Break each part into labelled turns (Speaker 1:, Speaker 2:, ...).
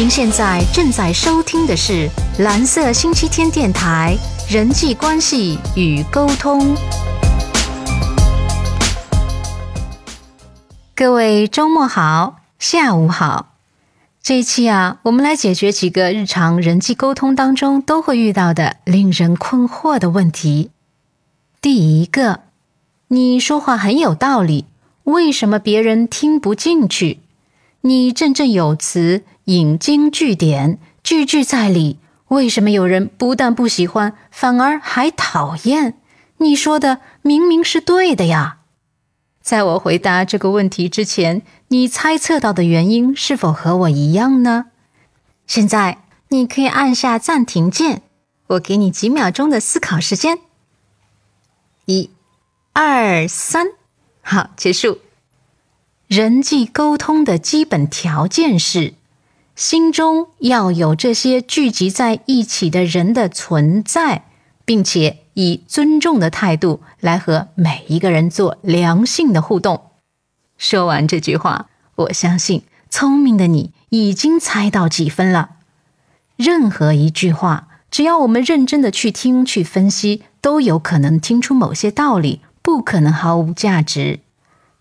Speaker 1: 您现在正在收听的是蓝色星期天电台人际关系与沟通。各位周末好，下午好。这一期啊，我们来解决几个日常人际沟通当中都会遇到的令人困惑的问题。第一个，你说话很有道理，为什么别人听不进去？你振振有词，引经据典，句句在理，为什么有人不但不喜欢，反而还讨厌？你说的明明是对的呀！在我回答这个问题之前，你猜测到的原因是否和我一样呢？现在你可以按下暂停键，我给你几秒钟的思考时间。一、二、三，好，结束。人际沟通的基本条件是，心中要有这些聚集在一起的人的存在，并且以尊重的态度来和每一个人做良性的互动。说完这句话，我相信聪明的你已经猜到几分了。任何一句话，只要我们认真的去听、去分析，都有可能听出某些道理，不可能毫无价值。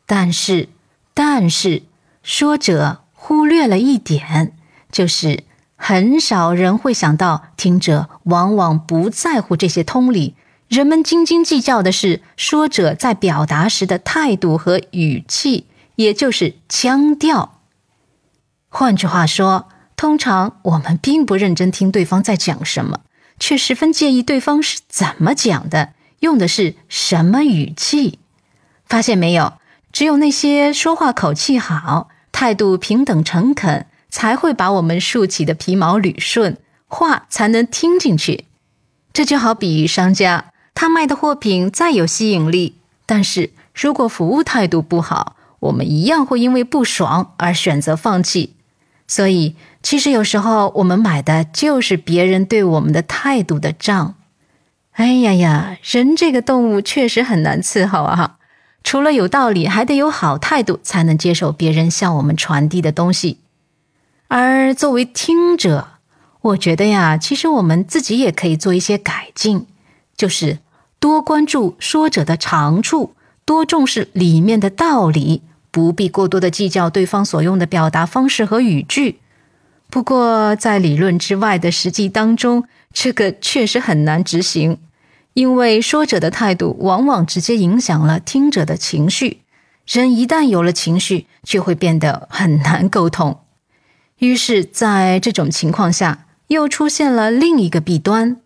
Speaker 1: 但是，但是，说者忽略了一点，就是很少人会想到，听者往往不在乎这些通理，人们斤斤计较的是说者在表达时的态度和语气，也就是腔调。换句话说，通常我们并不认真听对方在讲什么，却十分介意对方是怎么讲的，用的是什么语气。发现没有？只有那些说话口气好、态度平等诚恳，才会把我们竖起的皮毛捋顺，话才能听进去。这就好比商家，他卖的货品再有吸引力，但是如果服务态度不好，我们一样会因为不爽而选择放弃。所以，其实有时候我们买的就是别人对我们的态度的账。哎呀呀，人这个动物确实很难伺候啊！除了有道理，还得有好态度，才能接受别人向我们传递的东西。而作为听者，我觉得呀，其实我们自己也可以做一些改进，就是多关注说者的长处，多重视里面的道理，不必过多的计较对方所用的表达方式和语句。不过，在理论之外的实际当中，这个确实很难执行。因为说者的态度往往直接影响了听者的情绪，人一旦有了情绪，就会变得很难沟通。于是，在这种情况下，又出现了另一个弊端，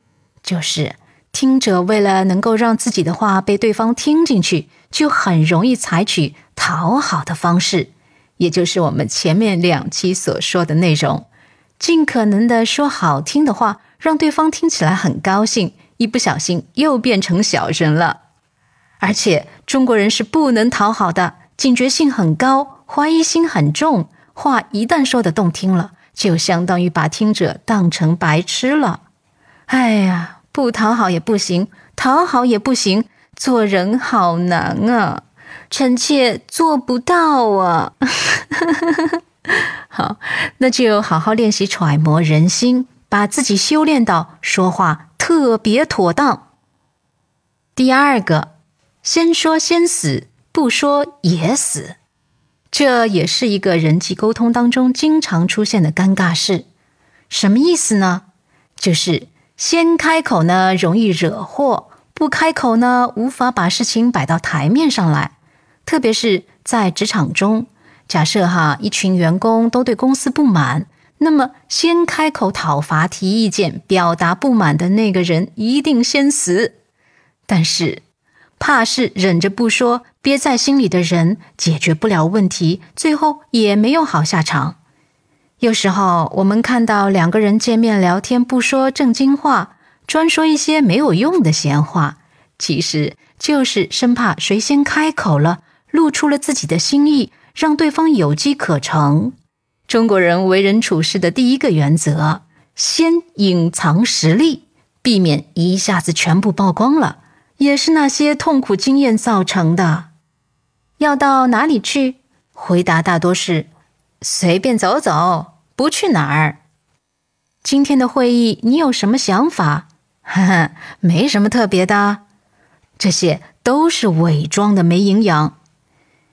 Speaker 1: 就是听者为了能够让自己的话被对方听进去，就很容易采取讨好的方式，也就是我们前面两期所说的内容，尽可能的说好听的话，让对方听起来很高兴。一不小心又变成小人了，而且中国人是不能讨好的，警觉性很高，怀疑心很重。话一旦说的动听了，就相当于把听者当成白痴了。哎呀，不讨好也不行，讨好也不行，做人好难啊！臣妾做不到啊。好，那就好好练习揣摩人心，把自己修炼到说话。特别妥当。第二个，先说先死，不说也死，这也是一个人际沟通当中经常出现的尴尬事。什么意思呢？就是先开口呢容易惹祸，不开口呢无法把事情摆到台面上来。特别是在职场中，假设哈一群员工都对公司不满。那么，先开口讨伐、提意见、表达不满的那个人一定先死。但是，怕是忍着不说、憋在心里的人，解决不了问题，最后也没有好下场。有时候，我们看到两个人见面聊天，不说正经话，专说一些没有用的闲话，其实就是生怕谁先开口了，露出了自己的心意，让对方有机可乘。中国人为人处事的第一个原则，先隐藏实力，避免一下子全部曝光了，也是那些痛苦经验造成的。要到哪里去？回答大多是随便走走，不去哪儿，今天的会议你有什么想法？哈哈，没什么特别的。这些都是伪装的，没营养。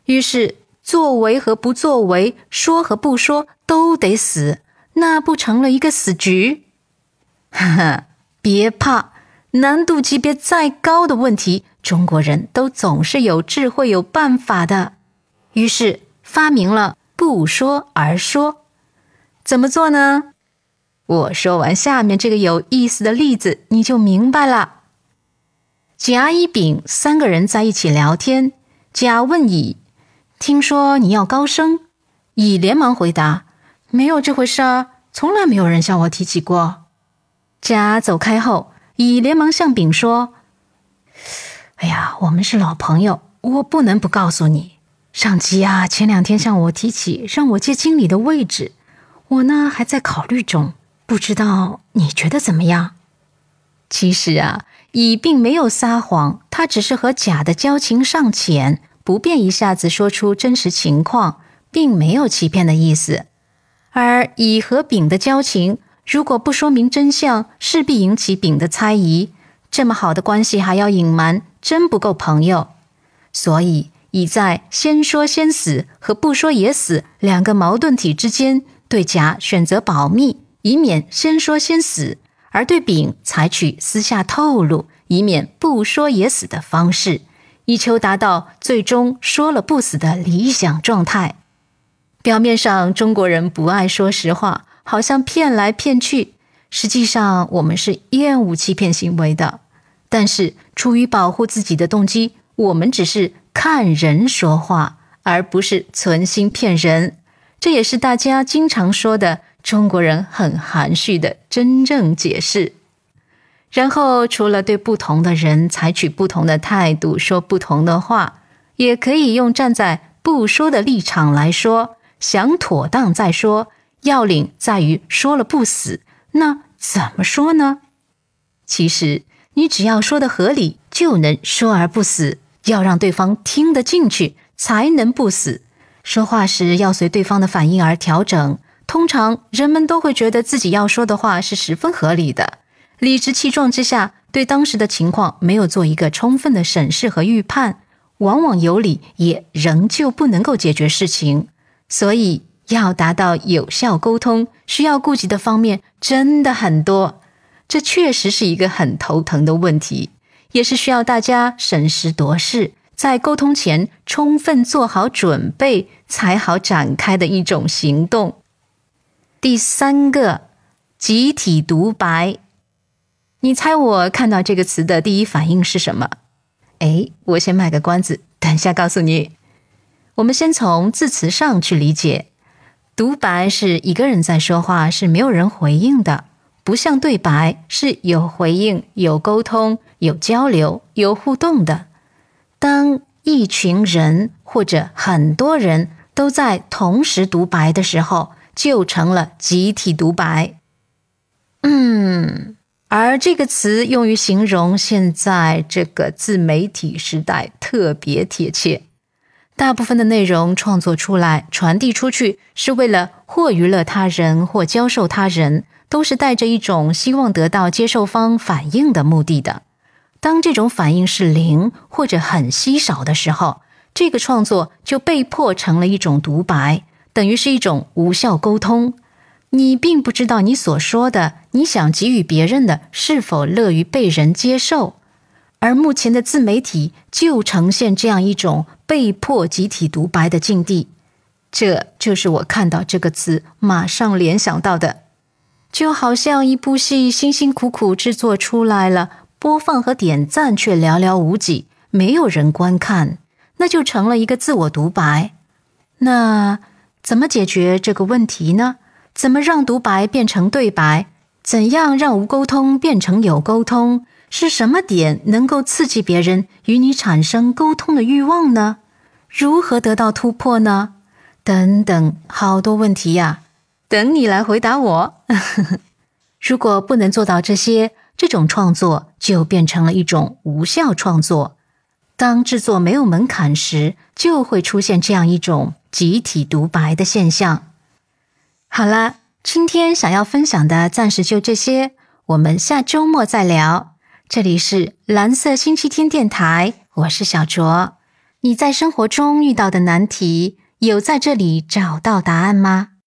Speaker 1: 于是，作为和不作为，说和不说都得死，那不成了一个死局？哈哈，别怕，难度级别再高的问题，中国人都总是有智慧、有办法的。于是发明了不说而说。怎么做呢？我说完下面这个有意思的例子，你就明白了。甲、乙、丙三个人在一起聊天，甲问乙：“听说你要高升？”乙连忙回答：“没有这回事啊，从来没有人向我提起过。”甲走开后，乙连忙向丙说：“哎呀，我们是老朋友，我不能不告诉你，上级啊前两天向我提起让我接经理的位置，我呢还在考虑中。”不知道你觉得怎么样？其实啊，乙并没有撒谎，他只是和甲的交情尚浅，不便一下子说出真实情况，并没有欺骗的意思。而乙和丙的交情，如果不说明真相，势必引起丙的猜疑。这么好的关系还要隐瞒，真不够朋友。所以，乙在先说先死和不说也死两个矛盾体之间，对甲选择保密。以免先说先死，而对丙采取私下透露，以免不说也死的方式，以求达到最终说了不死的理想状态。表面上中国人不爱说实话，好像骗来骗去，实际上我们是厌恶欺骗行为的。但是出于保护自己的动机，我们只是看人说话，而不是存心骗人。这也是大家经常说的。中国人很含蓄的真正解释，然后除了对不同的人采取不同的态度，说不同的话，也可以用站在不说的立场来说，想妥当再说。要领在于说了不死，那怎么说呢？其实你只要说的合理，就能说而不死。要让对方听得进去，才能不死。说话时要随对方的反应而调整。通常人们都会觉得自己要说的话是十分合理的，理直气壮之下，对当时的情况没有做一个充分的审视和预判，往往有理也仍旧不能够解决事情。所以，要达到有效沟通，需要顾及的方面真的很多，这确实是一个很头疼的问题，也是需要大家审时度势，在沟通前充分做好准备，才好展开的一种行动。第三个，集体独白。你猜我看到这个词的第一反应是什么？哎，我先卖个关子，等一下告诉你。我们先从字词上去理解，独白是一个人在说话，是没有人回应的，不像对白是有回应、有沟通、有交流、有互动的。当一群人或者很多人都在同时独白的时候。就成了集体独白，嗯，而这个词用于形容现在这个自媒体时代特别贴切。大部分的内容创作出来、传递出去，是为了或娱乐他人，或教授他人，都是带着一种希望得到接受方反应的目的的。当这种反应是零或者很稀少的时候，这个创作就被迫成了一种独白。等于是一种无效沟通，你并不知道你所说的、你想给予别人的是否乐于被人接受，而目前的自媒体就呈现这样一种被迫集体独白的境地。这就是我看到这个词马上联想到的，就好像一部戏辛辛苦苦制作出来了，播放和点赞却寥寥无几，没有人观看，那就成了一个自我独白。那。怎么解决这个问题呢？怎么让独白变成对白？怎样让无沟通变成有沟通？是什么点能够刺激别人与你产生沟通的欲望呢？如何得到突破呢？等等，好多问题呀，等你来回答我。如果不能做到这些，这种创作就变成了一种无效创作。当制作没有门槛时，就会出现这样一种。集体独白的现象。好了，今天想要分享的暂时就这些，我们下周末再聊。这里是蓝色星期天电台，我是小卓。你在生活中遇到的难题，有在这里找到答案吗？